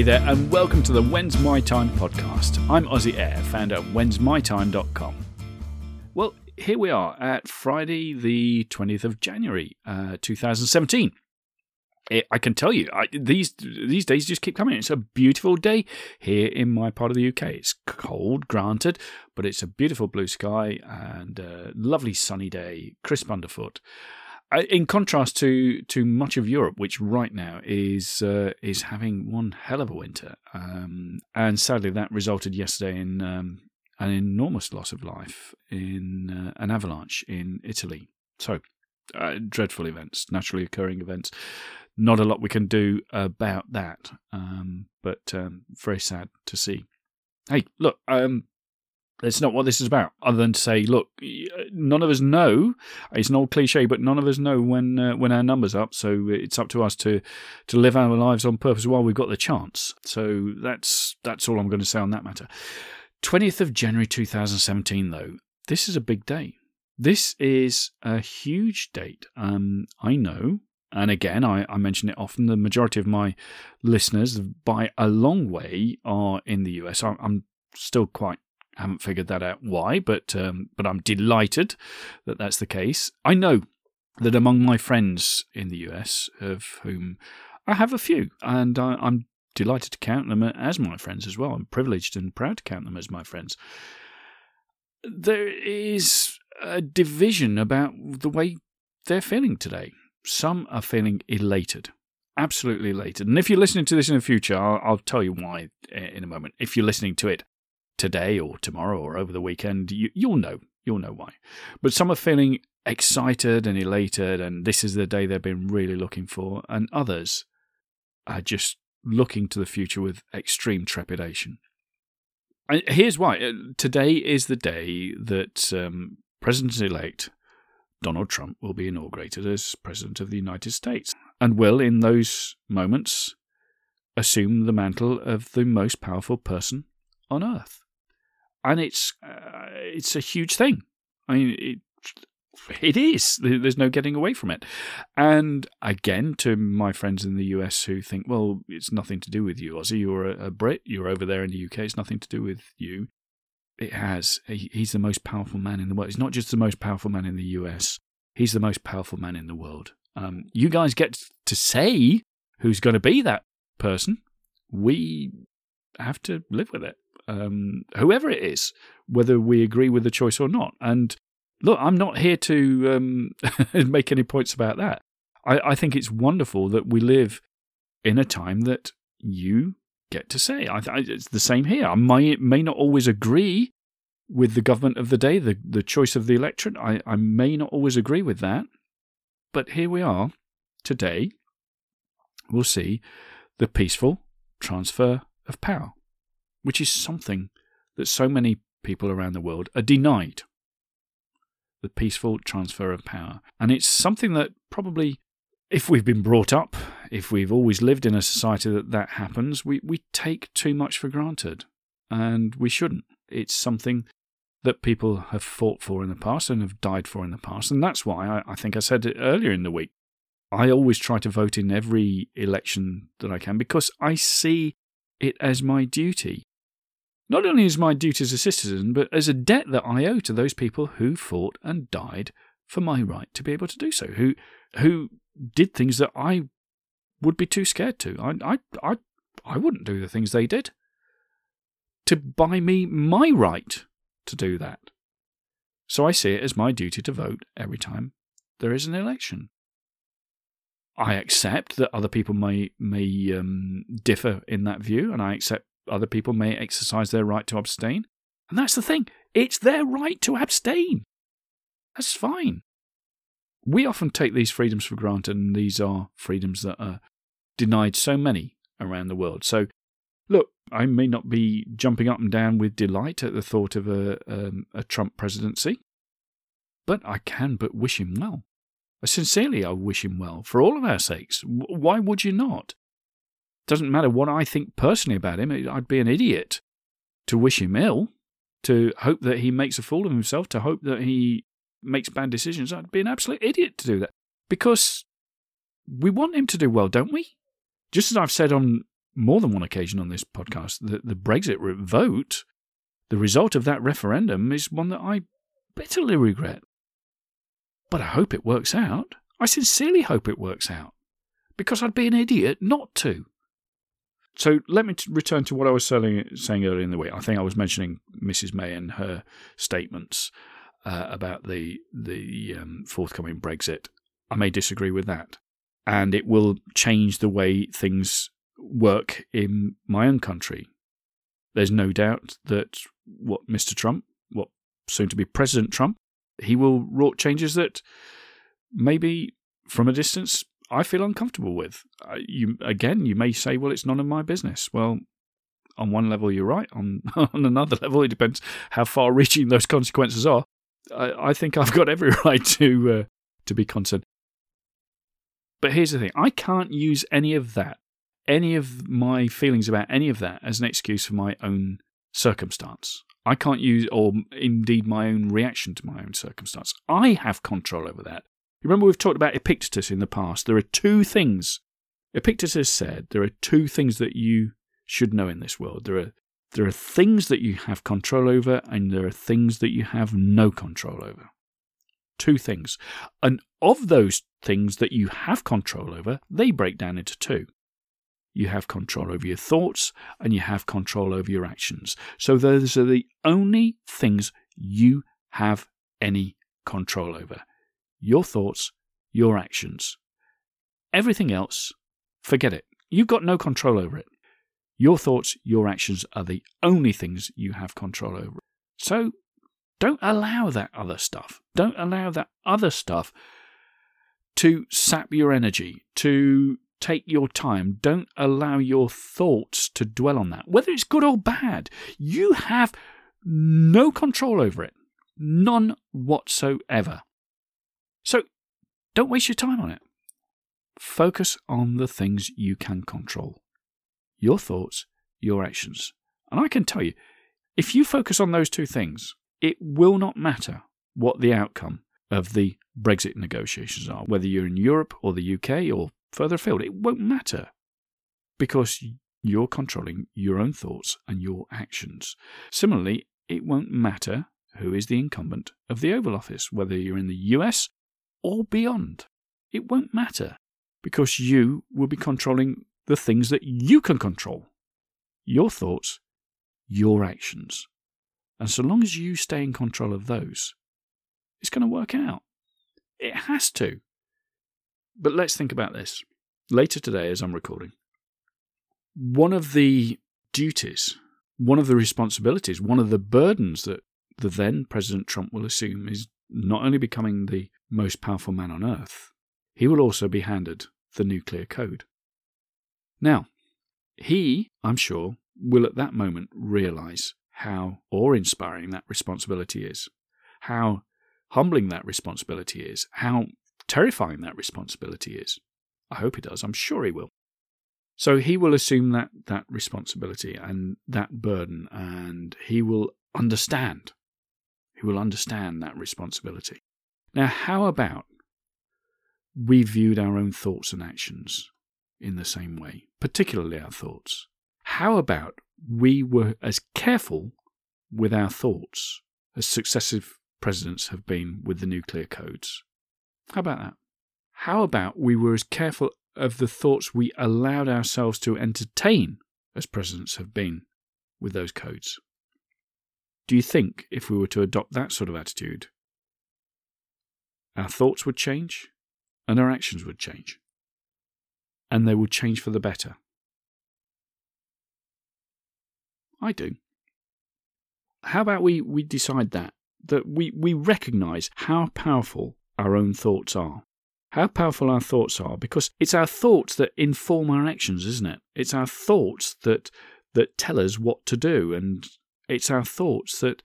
Hey there, and welcome to the When's My Time podcast. I'm Ozzy Air, founder of whensmytime.com. Well, here we are at Friday, the 20th of January, uh, 2017. It, I can tell you, I, these these days just keep coming. It's a beautiful day here in my part of the UK. It's cold, granted, but it's a beautiful blue sky and a lovely sunny day, crisp underfoot in contrast to to much of Europe, which right now is uh, is having one hell of a winter, um, and sadly that resulted yesterday in um, an enormous loss of life in uh, an avalanche in Italy. So uh, dreadful events, naturally occurring events. Not a lot we can do about that, um, but um, very sad to see. Hey, look, um, it's not what this is about, other than to say, look, none of us know. It's an old cliche, but none of us know when uh, when our numbers up. So it's up to us to to live our lives on purpose while we've got the chance. So that's that's all I'm going to say on that matter. Twentieth of January, two thousand seventeen. Though this is a big day. This is a huge date. Um, I know, and again, I, I mention it often. The majority of my listeners, by a long way, are in the US. I, I'm still quite haven't figured that out why, but um, but I'm delighted that that's the case. I know that among my friends in the US, of whom I have a few, and I, I'm delighted to count them as my friends as well. I'm privileged and proud to count them as my friends. There is a division about the way they're feeling today. Some are feeling elated, absolutely elated. And if you're listening to this in the future, I'll, I'll tell you why in a moment. If you're listening to it today or tomorrow or over the weekend, you, you'll know. You'll know why. But some are feeling excited and elated, and this is the day they've been really looking for, and others are just looking to the future with extreme trepidation. And here's why. Uh, today is the day that um, President elect Donald Trump will be inaugurated as President of the United States and will, in those moments, assume the mantle of the most powerful person on earth and it's uh, it's a huge thing. I mean, it it is. There's no getting away from it. And again, to my friends in the US who think, well, it's nothing to do with you, Ozzy. You're a, Brit. You're over there in the UK. It's nothing to do with you. It has. He's the most powerful man in the world. He's not just the most powerful man in the US. He's the most powerful man in the world. Um, you guys get to say who's going to be that person. We have to live with it um, whoever it is, whether we agree with the choice or not. And look, I'm not here to um, make any points about that. I, I, think it's wonderful that we live in a time that you get to say. I, I, it's the same here. I may, may not always agree with the government of the day, the, the choice of the electorate. I, I may not always agree with that. But here we are today. We'll see the peaceful transfer of power which is something that so many people around the world are denied the peaceful transfer of power. And it's something that probably, if we've been brought up, if we've always lived in a society that that happens, we, we take too much for granted. And we shouldn't. It's something that people have fought for in the past and have died for in the past. And that's why I, I think I said it earlier in the week. I always try to vote in every election that I can because I see it as my duty not only as my duty as a citizen, but as a debt that I owe to those people who fought and died for my right to be able to do so, who who did things that I would be too scared to. I I I, I wouldn't do the things they did. To buy me my right to do that. So I see it as my duty to vote every time there is an election. I accept that other people may may um, differ in that view, and I accept other people may exercise their right to abstain. And that's the thing it's their right to abstain. That's fine. We often take these freedoms for granted, and these are freedoms that are denied so many around the world. So, look, I may not be jumping up and down with delight at the thought of a, um, a Trump presidency, but I can but wish him well. Sincerely, I wish him well for all of our sakes. Why would you not? Doesn't matter what I think personally about him, I'd be an idiot to wish him ill, to hope that he makes a fool of himself, to hope that he makes bad decisions. I'd be an absolute idiot to do that because we want him to do well, don't we? Just as I've said on more than one occasion on this podcast that the Brexit vote, the result of that referendum, is one that I bitterly regret. But I hope it works out. I sincerely hope it works out. Because I'd be an idiot not to. So let me t- return to what I was saying, saying earlier in the week. I think I was mentioning Mrs. May and her statements uh, about the the um, forthcoming Brexit. I may disagree with that, and it will change the way things work in my own country. There's no doubt that what Mr. Trump, what soon to be President Trump, he will wrought changes that maybe from a distance I feel uncomfortable with. Uh, you again, you may say, "Well, it's none of my business." Well, on one level, you're right. On on another level, it depends how far-reaching those consequences are. I, I think I've got every right to uh, to be concerned. But here's the thing: I can't use any of that, any of my feelings about any of that, as an excuse for my own circumstance. I can't use, or indeed my own reaction to my own circumstance. I have control over that. Remember, we've talked about Epictetus in the past. There are two things. Epictetus said there are two things that you should know in this world. There are there are things that you have control over, and there are things that you have no control over. Two things. And of those things that you have control over, they break down into two. You have control over your thoughts and you have control over your actions. So those are the only things you have any control over your thoughts, your actions. Everything else, forget it. You've got no control over it. Your thoughts, your actions are the only things you have control over. So don't allow that other stuff. Don't allow that other stuff to sap your energy, to take your time. Don't allow your thoughts to dwell on that. Whether it's good or bad, you have no control over it. None whatsoever. So don't waste your time on it. Focus on the things you can control your thoughts, your actions. And I can tell you, if you focus on those two things, it will not matter what the outcome of the Brexit negotiations are, whether you're in Europe or the UK or further afield. It won't matter because you're controlling your own thoughts and your actions. Similarly, it won't matter who is the incumbent of the Oval Office, whether you're in the US or beyond. It won't matter because you will be controlling the things that you can control your thoughts, your actions. And so long as you stay in control of those, it's going to work out. It has to. But let's think about this. Later today, as I'm recording, one of the duties, one of the responsibilities, one of the burdens that the then President Trump will assume is not only becoming the most powerful man on earth, he will also be handed the nuclear code. Now, he, I'm sure, will at that moment realize how awe inspiring that responsibility is, how humbling that responsibility is, how terrifying that responsibility is. I hope he does. I'm sure he will. So he will assume that, that responsibility and that burden, and he will understand. He will understand that responsibility. Now, how about we viewed our own thoughts and actions in the same way, particularly our thoughts? How about we were as careful with our thoughts as successive presidents have been with the nuclear codes? How about that? How about we were as careful of the thoughts we allowed ourselves to entertain as presidents have been with those codes? Do you think if we were to adopt that sort of attitude, our thoughts would change and our actions would change. And they would change for the better. I do. How about we, we decide that? That we, we recognize how powerful our own thoughts are. How powerful our thoughts are, because it's our thoughts that inform our actions, isn't it? It's our thoughts that that tell us what to do, and it's our thoughts that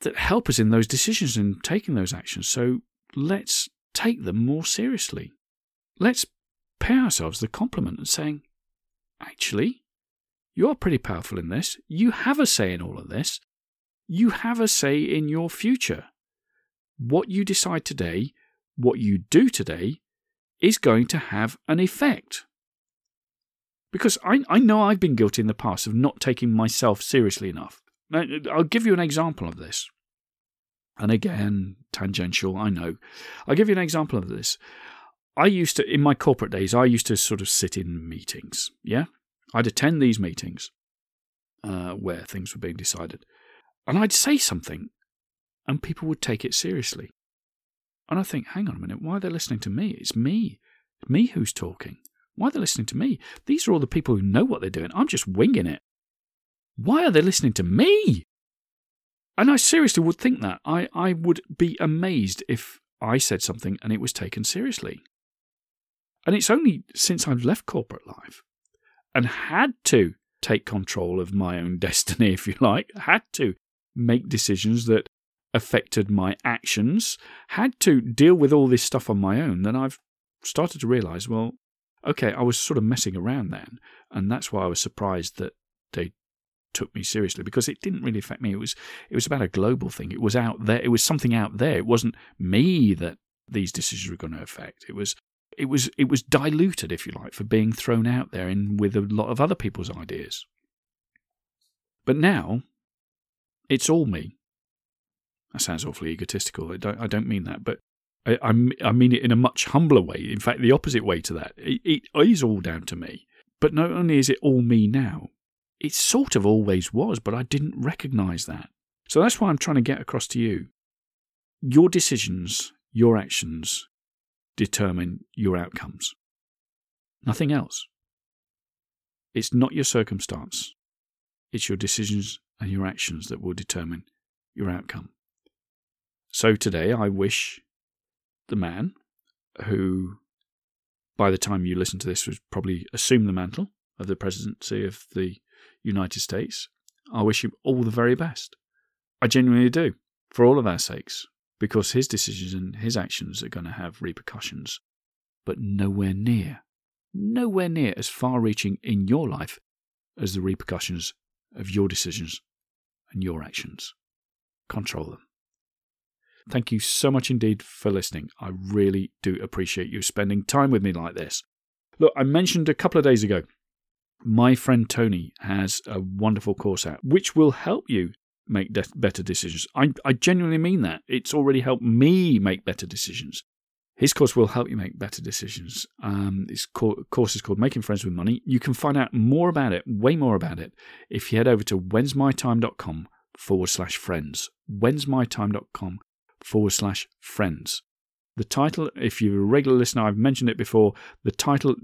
that help us in those decisions and taking those actions. So let's take them more seriously. Let's pay ourselves the compliment of saying, actually, you're pretty powerful in this. You have a say in all of this. You have a say in your future. What you decide today, what you do today, is going to have an effect. Because I, I know I've been guilty in the past of not taking myself seriously enough. I'll give you an example of this. And again, tangential, I know. I'll give you an example of this. I used to, in my corporate days, I used to sort of sit in meetings. Yeah? I'd attend these meetings uh, where things were being decided. And I'd say something, and people would take it seriously. And I think, hang on a minute, why are they listening to me? It's me. It's me who's talking. Why are they listening to me? These are all the people who know what they're doing. I'm just winging it. Why are they listening to me? And I seriously would think that. I, I would be amazed if I said something and it was taken seriously. And it's only since I've left corporate life and had to take control of my own destiny, if you like, had to make decisions that affected my actions, had to deal with all this stuff on my own, then I've started to realize, well, okay, I was sort of messing around then. And that's why I was surprised that they took me seriously because it didn't really affect me. It was it was about a global thing. It was out there. It was something out there. It wasn't me that these decisions were going to affect. It was it was it was diluted, if you like, for being thrown out there in with a lot of other people's ideas. But now, it's all me. That sounds awfully egotistical. I don't I don't mean that, but I I, mean it in a much humbler way. In fact, the opposite way to that. It, it is all down to me. But not only is it all me now, it sort of always was, but I didn't recognize that. So that's why I'm trying to get across to you. Your decisions, your actions, determine your outcomes. Nothing else. It's not your circumstance, it's your decisions and your actions that will determine your outcome. So today, I wish the man who, by the time you listen to this, would probably assume the mantle of the presidency of the United States, I wish him all the very best. I genuinely do, for all of our sakes because his decisions and his actions are going to have repercussions, but nowhere near, nowhere near as far reaching in your life as the repercussions of your decisions and your actions. Control them. Thank you so much indeed for listening. I really do appreciate you spending time with me like this. Look, I mentioned a couple of days ago, my friend Tony has a wonderful course out which will help you make de- better decisions. I, I genuinely mean that. It's already helped me make better decisions. His course will help you make better decisions. Um, his co- course is called Making Friends with Money. You can find out more about it, way more about it, if you head over to whensmytime.com forward slash friends. whensmytime.com forward slash friends. The title, if you're a regular listener, I've mentioned it before, the title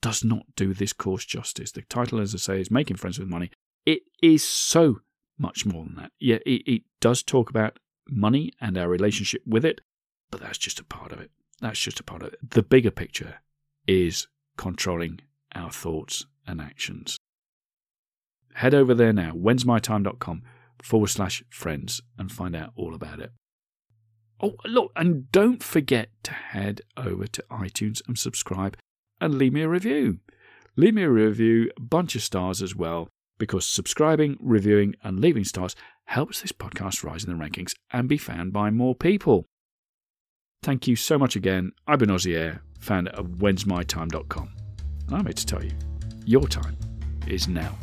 does not do this course justice. The title, as I say, is Making Friends with Money. It is so much more than that. Yeah, it, it does talk about money and our relationship with it, but that's just a part of it. That's just a part of it. The bigger picture is controlling our thoughts and actions. Head over there now, whensmytime.com forward slash friends, and find out all about it. Oh, look, and don't forget to head over to iTunes and subscribe and leave me a review. Leave me a review, bunch of stars as well because subscribing, reviewing, and leaving stars helps this podcast rise in the rankings and be found by more people. Thank you so much again. I've been Ozzy Air, founder of whensmytime.com. And I'm here to tell you, your time is now.